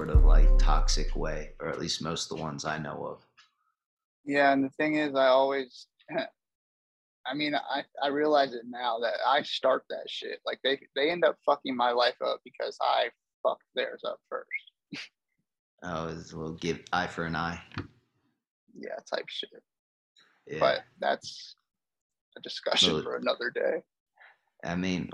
sort of like toxic way, or at least most of the ones I know of. Yeah, and the thing is, I always, I mean, I I realize it now that I start that shit. Like they they end up fucking my life up because I fucked theirs up first. Oh, it's a little give eye for an eye. Yeah, type shit. Yeah. But that's a discussion Well, for another day. I mean,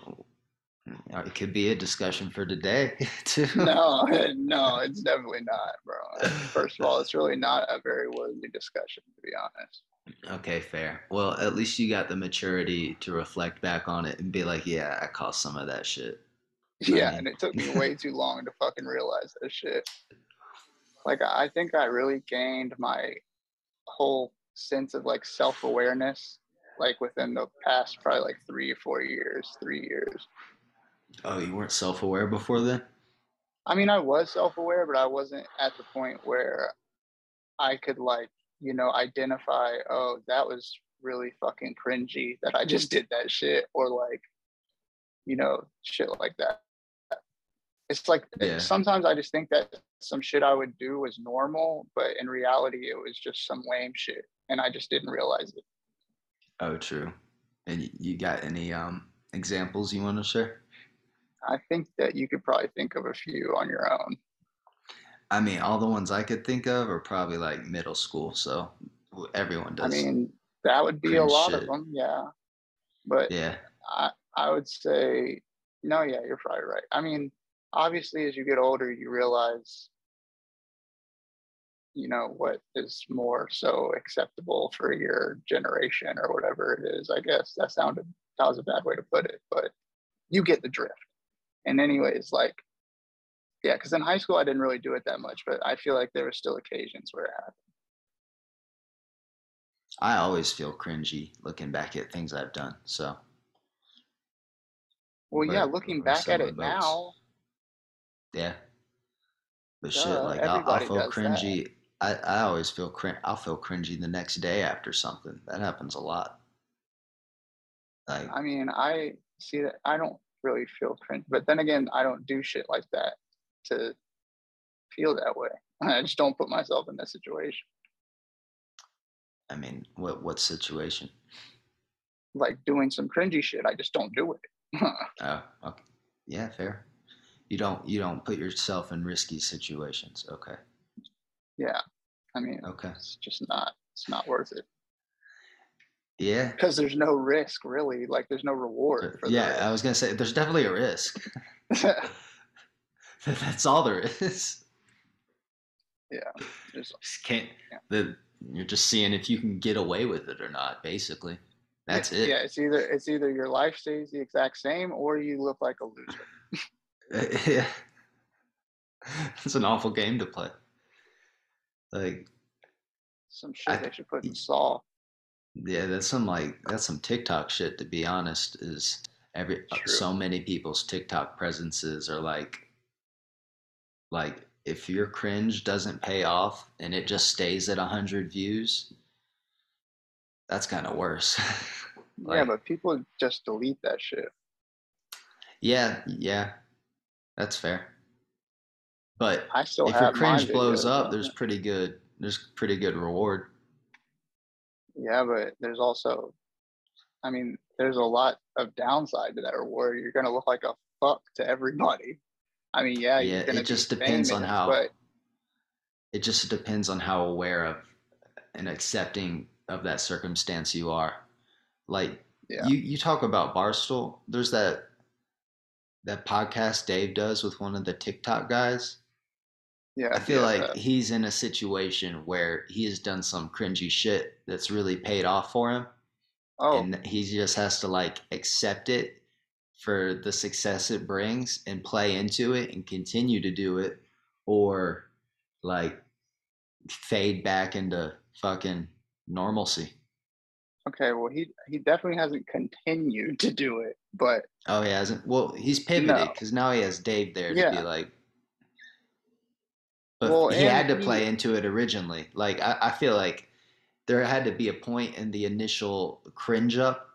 Uh, it could be a discussion for today too. No, no, it's definitely not, bro. First of all, it's really not a very worthy discussion, to be honest. Okay, fair. Well, at least you got the maturity to reflect back on it and be like, yeah, I caused some of that shit. Yeah, mean- and it took me way too long to fucking realize that shit. Like I think I really gained my whole sense of like self-awareness like within the past probably like 3 or 4 years, 3 years. Oh, you weren't self aware before then? I mean, I was self-aware, but I wasn't at the point where I could like, you know, identify, oh, that was really fucking cringy that I just did that shit or like you know, shit like that. It's like Yeah. sometimes I just think that some shit I would do was normal, but in reality, it was just some lame shit, and I just didn't realize it. Oh, true. And you got any um examples you want to share? I think that you could probably think of a few on your own. I mean, all the ones I could think of are probably like middle school, so everyone does. I mean, that would be a lot shit. of them, yeah. But yeah, I I would say no, yeah, you're probably right. I mean, obviously, as you get older, you realize, you know, what is more so acceptable for your generation or whatever it is. I guess that sounded that was a bad way to put it, but you get the drift. And anyways, like, yeah, because in high school I didn't really do it that much, but I feel like there were still occasions where it happened. I always feel cringy looking back at things I've done. So Well, yeah, looking back at it now, yeah. But shit, like I'll, I'll feel that. cringy. I, I always feel crin- I'll feel cringy the next day after something. That happens a lot. Like I mean, I see that I don't really feel cringe, but then again, I don't do shit like that to feel that way. I just don't put myself in that situation. I mean, what what situation? Like doing some cringy shit, I just don't do it. Oh, okay. Yeah, fair. You don't you don't put yourself in risky situations. Okay. yeah, I mean, Okay. it's just not. It's not worth it Yeah. because there's no risk really. Like there's no reward. Uh, for Yeah, I was gonna say there's definitely a risk. That's all there is. yeah. There's, Just can't Yeah. the you're just seeing if you can get away with it or not, basically. That's it. Yeah, it's either it's either your life stays the exact same or you look like a loser. yeah. It's an awful game to play. Like, Some shit I- they should put in Saw. Yeah, that's some like that's some TikTok shit. To be honest, is every uh, True. so many people's TikTok presences are like, like if your cringe doesn't pay off and it just stays at hundred views, that's kind of worse. yeah, but people just delete that shit. yeah, yeah, that's fair. But I still if your cringe blows up, there's pretty good. There's pretty good reward. Yeah, but there's also, I mean, there's a lot of downside to that reward. You're gonna look like a fuck to everybody. I mean, yeah, Yeah, it just depends on how- But It just depends on how aware of and accepting of that circumstance you are. Like Yeah. you, you talk about Barstool. There's that that podcast Dave does with one of the TikTok guys. Yeah, I feel like BFF. he's in a situation where he has done some cringy shit that's really paid off for him. oh, and he just has to like accept it for the success it brings and play into it and continue to do it or like fade back into fucking normalcy okay. Well, he he definitely hasn't continued to do it, but oh he hasn't well he's pivoted No. because now he has dave there to be like but Well, he had to play he- into it originally like I, I feel like there had to be a point in the initial cringe up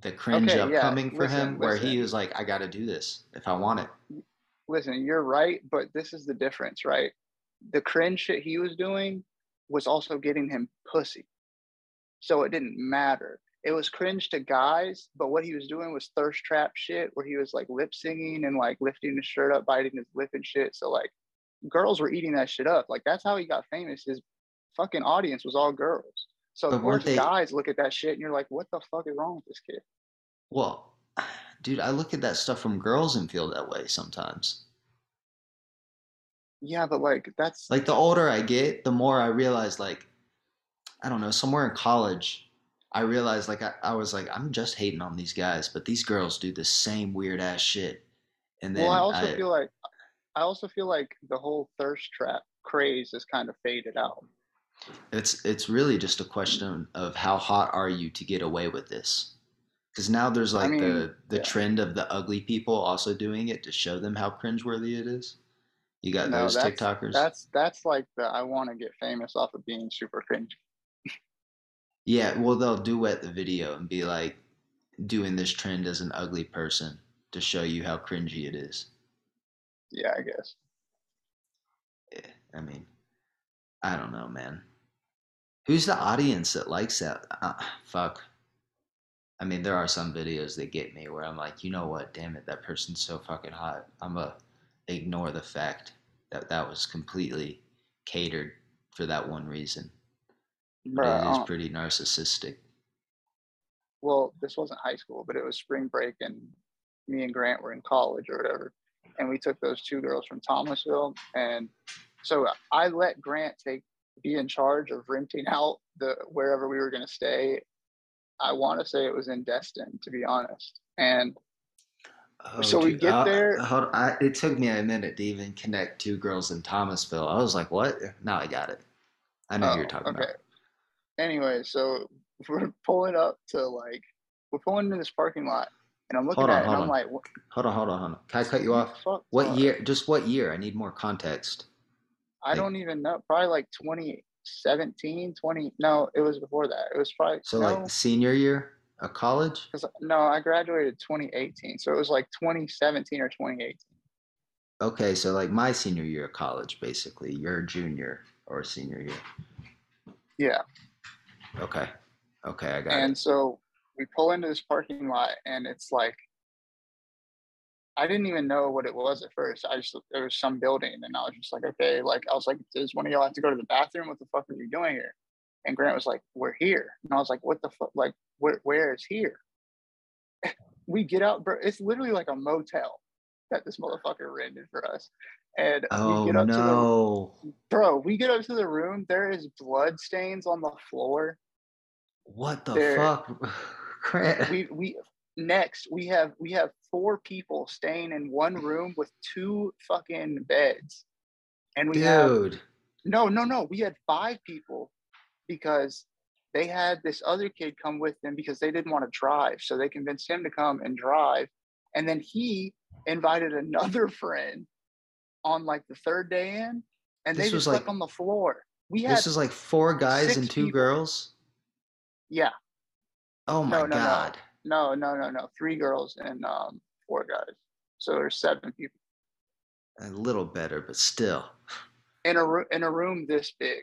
the cringe Okay, up yeah, coming for listen, him where he listen. was like i gotta do this if i want it listen, you're right, but this is the difference, right? The cringe shit he was doing was also getting him pussy. So it didn't matter. It was cringe to guys, but what he was doing was thirst trap shit where he was like lip singing and like lifting his shirt up, biting his lip and shit. So like girls were eating that shit up. Like that's how he got famous. His fucking audience was all girls. So But of course they- guys look at that shit and you're like, what the fuck is wrong with this kid? Well, dude, I look at that stuff from girls and feel that way sometimes. Yeah, but like that's Like the older I get, the more I realize like I don't know, somewhere in college, I realized like I, I was like, I'm just hating on these guys, but these girls do the same weird ass shit. And then well, I also I- feel like I also feel like the whole thirst trap craze is kind of faded out. it's it's really just a question of how hot are you to get away with this because now there's I like mean, the the yeah. trend of the ugly people also doing it to show them how cringeworthy it is you got No, those that's- tiktokers That's that's like the I want to get famous off of being super cringe. yeah well they'll duet the video and be like doing this trend as an ugly person to show you how cringy it is Yeah, I guess. yeah, i mean i don't know man who's the audience that likes that uh, fuck I mean, there are some videos that get me where I'm like, you know what? Damn it, that person's so fucking hot. I'm gonna ignore the fact that that was completely catered for that one reason. But Bruh, it is um, pretty narcissistic. well, this wasn't high school, but it was spring break, and me and Grant were in college or whatever, and we took those two girls from Thomasville, and so I let Grant take be in charge of renting out the wherever we were going to stay. I want to say it was in Destin, to be honest, and oh, so we get there- Hold I, it took me a minute to even connect two girls in Thomasville. I was like, what? Now I got it. I know who you're Oh, talking okay. about. Anyway, so we're pulling up to like we're pulling into this parking lot, and I'm looking Hold on, at it, and hold I'm on. like, what, Hold on, hold on, hold on. Can I cut you off? fuck What fuck? year? Just what year? I need more context. I Like- don't even know. Probably like 2017, 20. No, it was before that. It was probably So no, like senior year of college? no. I graduated 2018, so it was like 2017 or 2018. Okay, so like my senior year of college, basically. Your junior or senior year. Yeah, Okay. Okay, I got and it. And so we pull into this parking lot, and it's like I didn't even know what it was at first. I just there was some building, and I was just like, okay, like I was like, does one of y'all have to go to the bathroom? What the fuck are you doing here? And Grant was like, we're here, and I was like, what the fuck? Like, where where is here? we get out, bro. It's literally like a motel that this motherfucker rented for us, and Oh we get up to the no. bro. We get up to the room. There is blood stains on the floor. What the There- fuck? Grant. we we next we have we have four people staying in one room with two fucking beds and we have no no no we had five people because they had this other kid come with them because they didn't want to drive so they convinced him to come and drive and then he invited another friend on like the third day in and they just slept like- on the floor we had This is like four guys and two people. girls. yeah Oh my No, no, no. god. No, no, no, no. Three girls and um, four guys. So there's seven people A little better, but still. in a room in a room this big.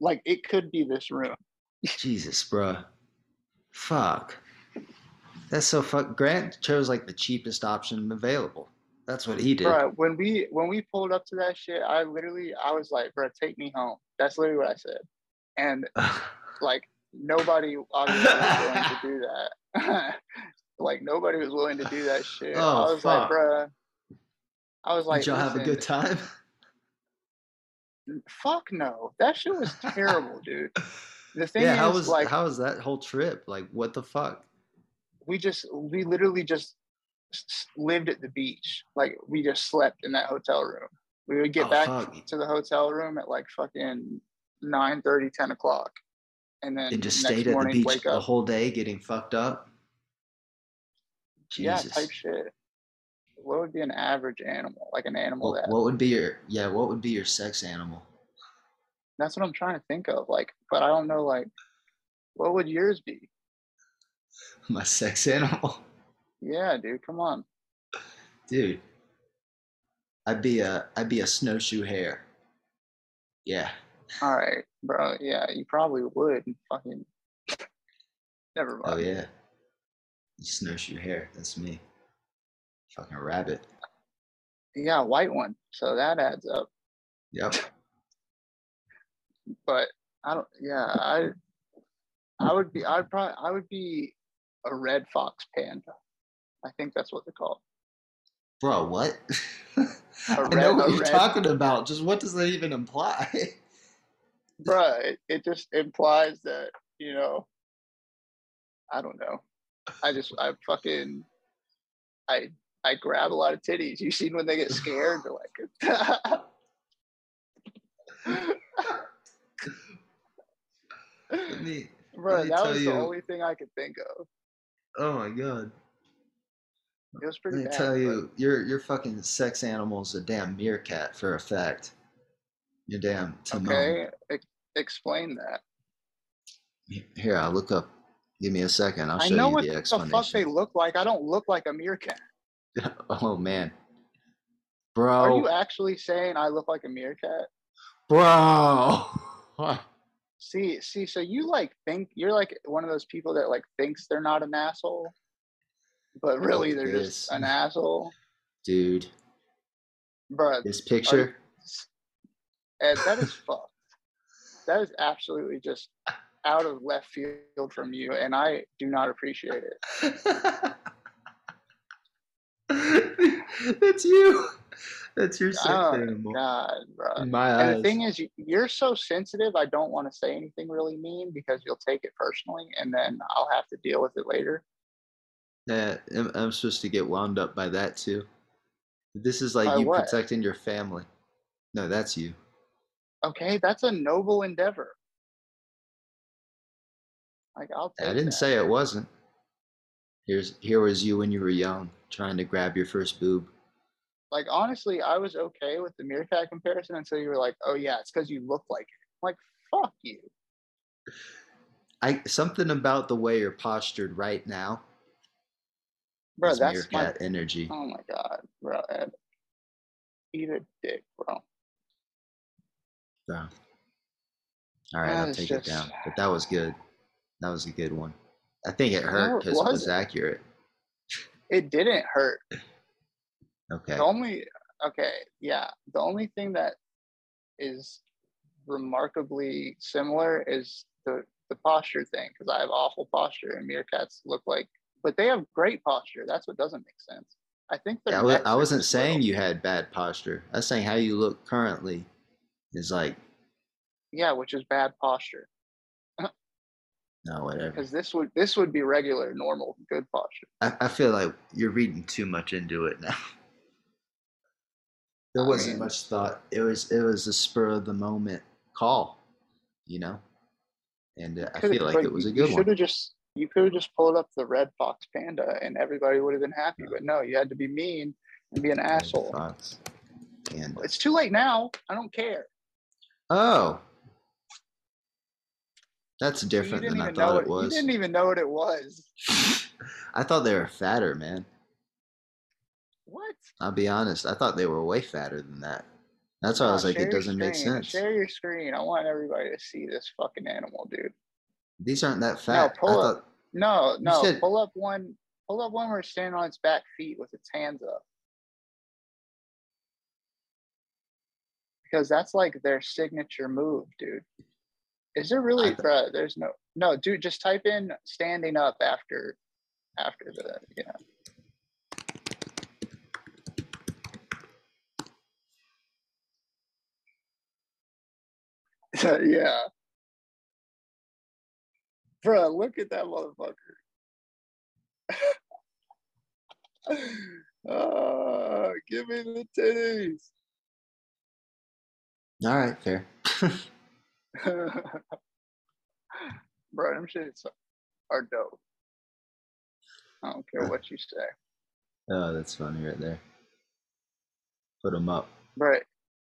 Like it could be this room. Jesus, bruh. Fuck. That's so fuck. Grant chose like the cheapest option available. That's what he did. Bro, when we when we pulled up to that shit, I literally I was like, bro, take me home. That's literally what I said. And like nobody obviously was willing to do that. like nobody was willing to do that shit. Oh, I was fuck. like, bro. I was like, Did y'all have a good time? Fuck no. That shit was terrible, dude. The thing yeah, is, how was like, how was that whole trip? Like, what the fuck? we just we literally just lived at the beach. Like we just slept in that hotel room. We would get Oh, back fuck. to the hotel room at like fucking 9 30, 10 o'clock. And then And just stayed at the beach the whole day getting fucked up? Yeah, type shit. What would be an average animal? Like an animal What, that what would be your yeah, what would be your sex animal? that's what I'm trying to think of. Like, but I don't know like what would yours be? My sex animal? Yeah, dude, come on. Dude. I'd be a I'd be a snowshoe hare. Yeah. All right, bro. Yeah, you probably would. Fucking. Never oh, mind. Oh yeah. Snowshoe hare. That's me. Fucking rabbit. Yeah, white one. So that adds up. Yep. But I don't. Yeah, I. I would be. I'd probably. I would be a red fox panda. I think that's what they're called. Bro, what? I know what you're red- talking about. Just what does that even imply? Bruh, it, it just implies that, you know, I don't know. I just, I fucking, I, I grab a lot of titties. You seen when they get scared? They're like, Let me- Bruh, me that was the you- only thing I could think of. oh my god. It was pretty. Let me bad. tell but- you, your your fucking sex animal's a damn meerkat for a fact. You're damn. Okay, explain that. Here, I'll look up. Give me a second. I'll I know you what the the fuck they look like. I don't look like a meerkat. oh man, bro. Are you actually saying I look like a meerkat? bro. See, see, so you like think you're like one of those people that like thinks they're not an asshole, but really they're just an asshole, Dude, Bro, this picture. And that is fucked. That is absolutely just out of left field from you, and I do not appreciate it. That's you. That's your sex Oh, animal. God, bro. In my And eyes. the thing is, you- you're so sensitive. I don't want to say anything really mean because you'll take it personally, and then I'll have to deal with it later. Yeah, I'm, I'm supposed to get wound up by that too. This is like By you what? protecting your family. No, that's you. Okay, that's a noble endeavor. Like I'll take I didn't that. say it wasn't. Here's here was you when you were young, trying to grab your first boob. Like honestly, I was okay with the meerkat comparison until you were like, "Oh yeah, it's because you look like it." I'm like, fuck you. I something about the way you're postured right now. Bro, that's my meerkat energy. oh my god, bro. Ed. Eat a dick, bro. So. All right, I'll take it down. But that was good. That was a good one. I think it hurt because it was accurate. It didn't hurt. Okay. The only okay, yeah. The only thing that is remarkably similar is the the posture thing because I have awful posture and meerkats look like, but they have great posture. That's what doesn't make sense. I think Yeah, I, wasn't saying little. you had bad posture. I was saying how you look currently is like, Yeah, which is bad posture no, whatever. because this would this would be regular, normal, good posture. I, I feel like you're reading too much into it now. There wasn't mean- much thought. It was it was a spur of the moment call, you know, and uh, I feel like it was a you good one. Should have just you could have just pulled up the red fox panda and everybody would have been happy. But no, you had to be mean and be an asshole. Fox. And It's too late now. I don't care. Oh, that's different than I thought it you didn't even know what it was. I thought they were fatter, man. What? I'll be honest. I thought they were way fatter than that. That's why I was like, it doesn't make sense. Share your screen. I want everybody to see this fucking animal, dude. These aren't that fat. I pull up. thought No, no. said- pull up one. Pull up one where it's standing on its back feet with its hands up. Because that's like their signature move, dude. Is there really, bruh, There's no, no, dude. Just type in standing up after, after the, you know. yeah. Bruh, look at that motherfucker. Ah, give me the titties. All right, fair. Bro, them shits are dope. I don't care what you say. Oh, that's funny right there. Put them up. Bro,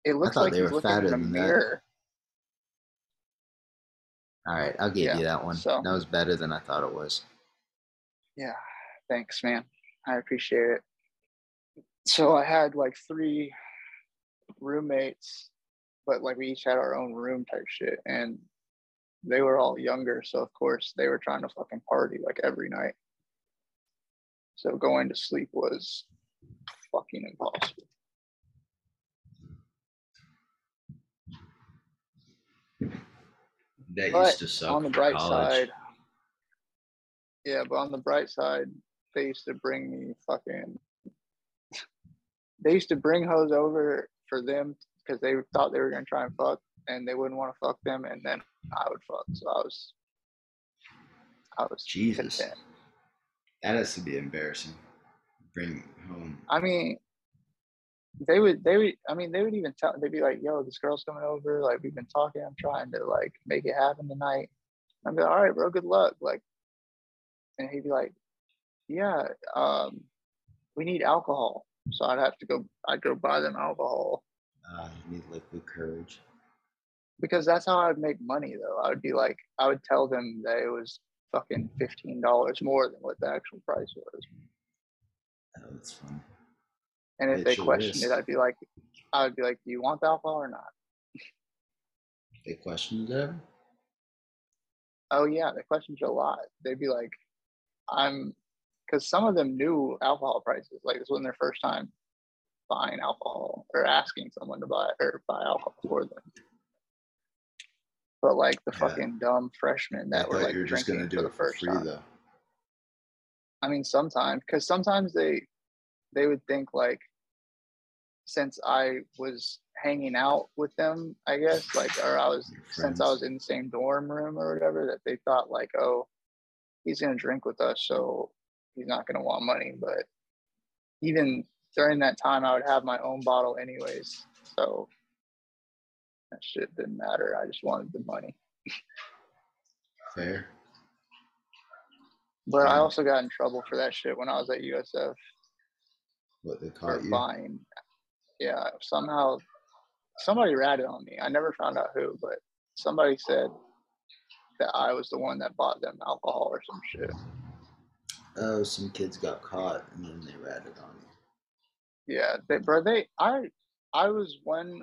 it looks like they he's were looking fatter in a than that. mirror. All right, I'll give Yeah, you that one. so- That was better than I thought it was. Yeah, thanks, man. I appreciate it. So I had like three roommates, but like we each had our own room type shit, and they were all younger, so of course they were trying to fucking party like every night. So going to sleep was fucking impossible. That But used to suck. on the bright side, yeah, but on the bright side, they used to bring me fucking. They used to bring hoes over for them because they thought they were gonna try and fuck, and they wouldn't want to fuck them, and then I would fuck. So I was, I was Jesus. content. That has to be embarrassing. Bring home. I mean, they would, they would, I mean, they would even tell, they'd be like, yo, this girl's coming over. Like, we've been talking. I'm trying to like make it happen tonight. I'd be like, all right, bro, good luck. Like, and he'd be like, yeah, um, we need alcohol. So I'd have to go, I'd go buy them alcohol Uh, you need liquid courage. because that's how I'd make money though. I would be like, I would tell them that it was fucking $15 more than what the actual price was. Oh, that's fun. And if It they questioned it, I'd be like, I would be like, do you want the alcohol or not? They questioned it? Oh yeah, they questioned you a lot. They'd be like, I'm because some of them knew alcohol prices. Like this wasn't their first time buying alcohol or asking someone to buy or buy alcohol for them. But like the Yeah. fucking dumb freshmen that were like you were just gonna do for it the for first free time. though. I mean, sometimes because sometimes they they would think like since I was hanging out with them, I guess, like or I was since I was in the same dorm room or whatever, that they thought like, oh, he's gonna drink with us, so he's not gonna want money. But even during that time, I would have my own bottle anyways, so that shit didn't matter. I just wanted the money. Fair. But I also got in trouble for that shit when I was at USF What they caught you? buying. Yeah, somehow somebody ratted on me. I never found out who, but somebody said that I was the one that bought them alcohol or some shit. Oh, some kids got caught and then they ratted on you. Yeah, they, bro. They, I, I was one.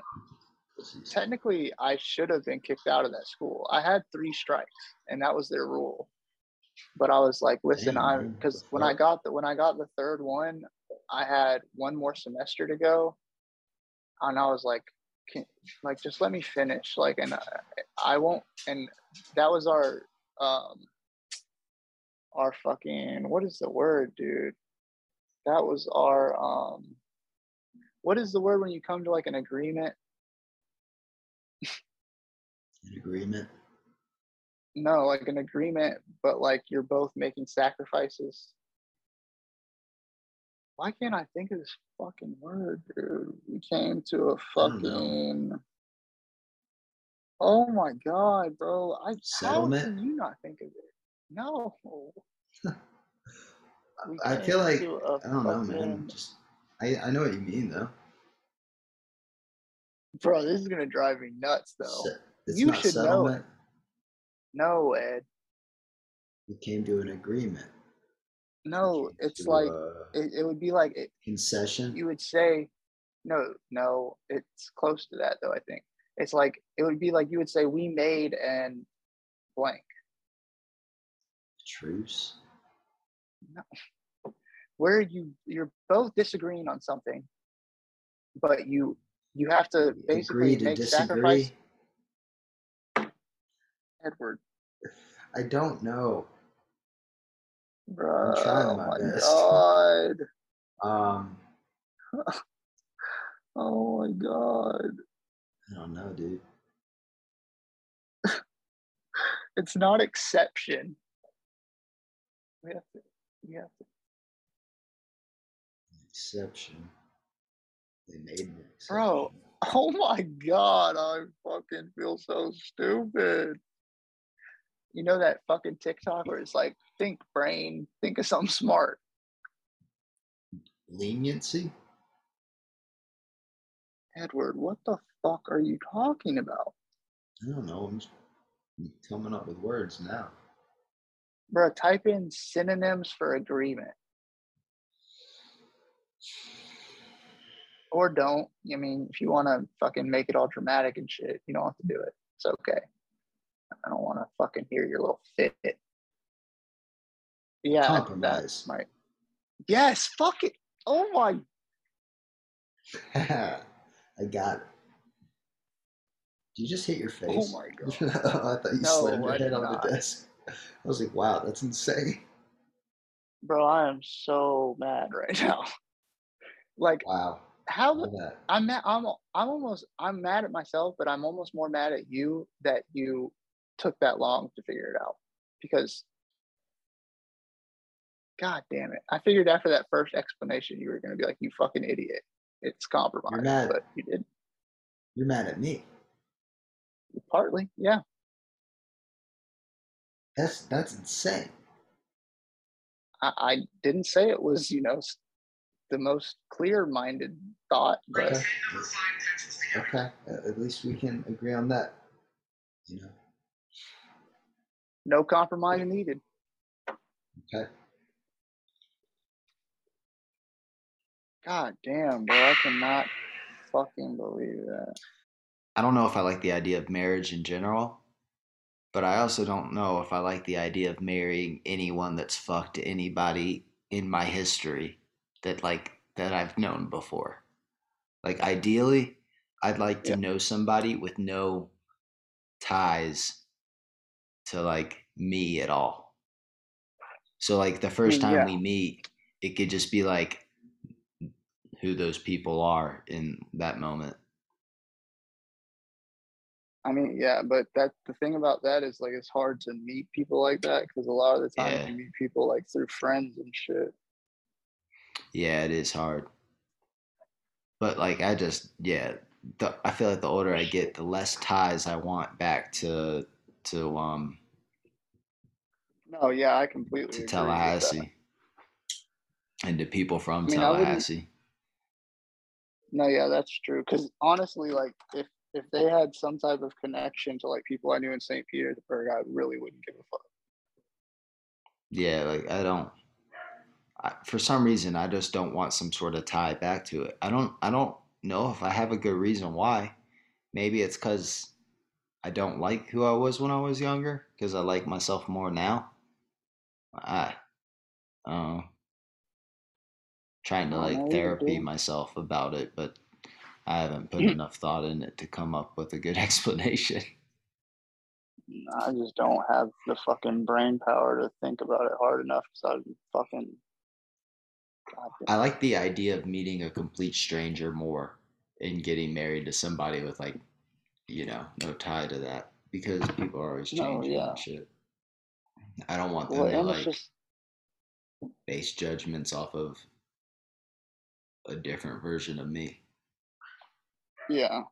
Technically, I should have been kicked out of that school. I had three strikes, and that was their rule. But I was like, listen, Damn, I man, what because when I got the when I got the third one, I had one more semester to go, and I was like, can, like just let me finish, like, and I, I won't. And that was our, um, our fucking what is the word, dude? That was our um, what is the word when you come to like an agreement? An agreement. No, like an agreement, but like you're both making sacrifices. Why can't I think of this fucking word, dude? We came to a fucking. Oh my god, bro! I how Settlement? can you not think of it? No. I feel like I don't know, man. Just I I know what you mean though. Bro, this is gonna drive me nuts, though. It's You should know settlement. No, Ed. We came to an agreement. No, it's to like it, it would be like it, concession. you would say no no it's close to that though i think it's like it would be like you would say we made and blank truce. Where you you're both disagreeing on something but you you have to basically to make disagree. sacrifice edward I don't know. bro trying oh my my best. god Um, oh my god I don't know, dude. it's not exception we have to we have to Exception. They made an exception. Bro. Oh my god, I fucking feel so stupid. You know that fucking TikTok where it's like, think brain, think of something smart. leniency. Edward, what the fuck are you talking about? I don't know. I'm just coming up with words now. Bro, type in synonyms for agreement. Or don't. I mean, if you want to fucking make it all dramatic and shit, you don't have to do it. It's okay. I don't want to fucking hear your little fit. Yeah, Compromise. my. Yes, fuck it. Oh my. I got it. Did you just hit your oh face? Oh my god. I thought you No, slammed your I head on not. the desk. I was like, wow, that's insane. Bro, I am so mad right now. Like, Wow. how. I'm mad. I'm I'm almost I'm mad at myself, but I'm almost more mad at you that you took that long to figure it out. Because, god damn it, I figured after that first explanation you were gonna be like, "You fucking idiot." It's compromised, mad. but you did You're mad at me. partly, yeah. That's that's insane. I, I didn't say it was you know the most clear-minded thought, but Okay. Okay. At at least we can agree on that. You know. no compromise needed. Okay. God damn, bro, I cannot fucking believe that. I don't know if I like the idea of marriage in general, but I also don't know if I like the idea of marrying anyone that's fucked anybody in my history that like that I've known before. Like ideally, I'd like to Yeah. know somebody with no ties to like me at all. So like the first time yeah. we meet, it could just be like who those people are in that moment. I mean, yeah, but that the thing about that is like it's hard to meet people like that because a lot of the times Yeah. you meet people like through friends and shit. Yeah, it is hard. But like I just yeah, the, I feel like the older I get, the less ties I want back to to um No, yeah, I completely to Tallahassee and to people from I mean, Tallahassee. No, yeah, that's true. Because honestly, like if if they had some type of connection to like people I knew in St. Petersburg, I really wouldn't give a fuck. Yeah, like I don't. I, for some reason, I just don't want some sort of tie back to it. I don't. I don't know if I have a good reason why. Maybe it's because I don't like who I was when I was younger. Because I like myself more now. I, uh, trying to like therapy myself about it, but I haven't put enough thought in it to come up with a good explanation. I just don't have the fucking brain power to think about it hard enough. because I'm fucking. I like the idea of meeting a complete stranger more and getting married to somebody with like, you know, no tie to that because people are always changing No, yeah. and shit. I don't want them Well, to like just base judgments off of a different version of me. Yeah.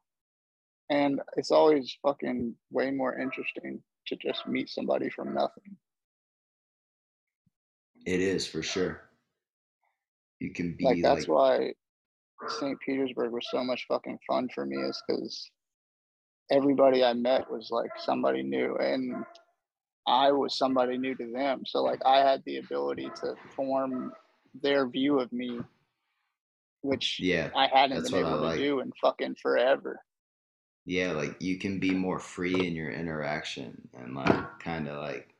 And it's always fucking way more interesting to just meet somebody from nothing. It is for sure. You can be Like like, that's why St. Petersburg was so much fucking fun for me is because everybody I met was like somebody new and I was somebody new to them. So like I had the ability to form their view of me, which yeah, I hadn't been able to do in fucking forever. yeah, like you can be more free in your interaction and like kind of like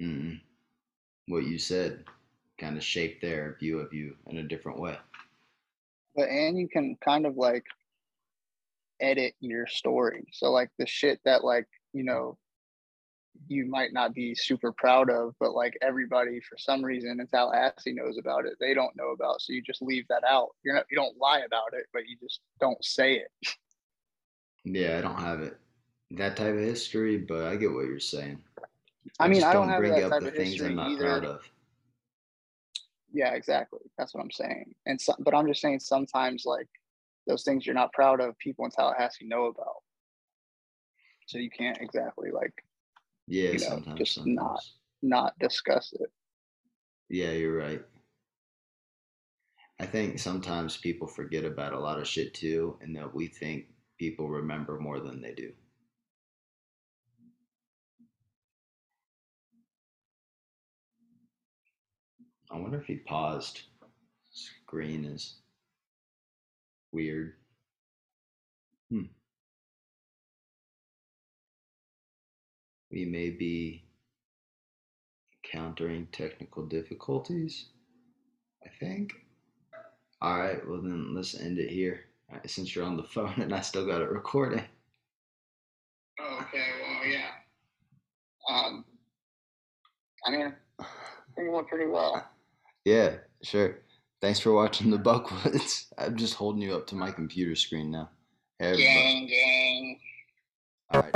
mm, what you said, kind of shape their view of you in a different way. but and you can kind of like edit your story so like the shit that like you know you might not be super proud of but like everybody for some reason in tallahassee knows about it they don't know about so you just leave that out you're not you don't lie about it but you just don't say it Yeah, I don't have it that type of history, but I get what you're saying. i mean just i don't have bring that up type the of things I'm not either proud of. Yeah exactly that's what i'm saying and so, but i'm just saying sometimes like those things you're not proud of people in tallahassee know about so you can't exactly like Yeah, you know, sometimes, just sometimes. not- not discuss it Yeah, you're right. I think sometimes people forget about a lot of shit too, and that we think people remember more than they do. I wonder if he paused. Screen is weird. Hmm. We may be encountering technical difficulties. I think. All right, well then let's end it here. Right, since you're on the phone and I still got it recording. Okay, well, yeah. Um, I mean, I think it went pretty well. Yeah, sure. Thanks for watching the Buckwoods. I'm just holding you up to my computer screen now. Hey. Gang, gang. All right.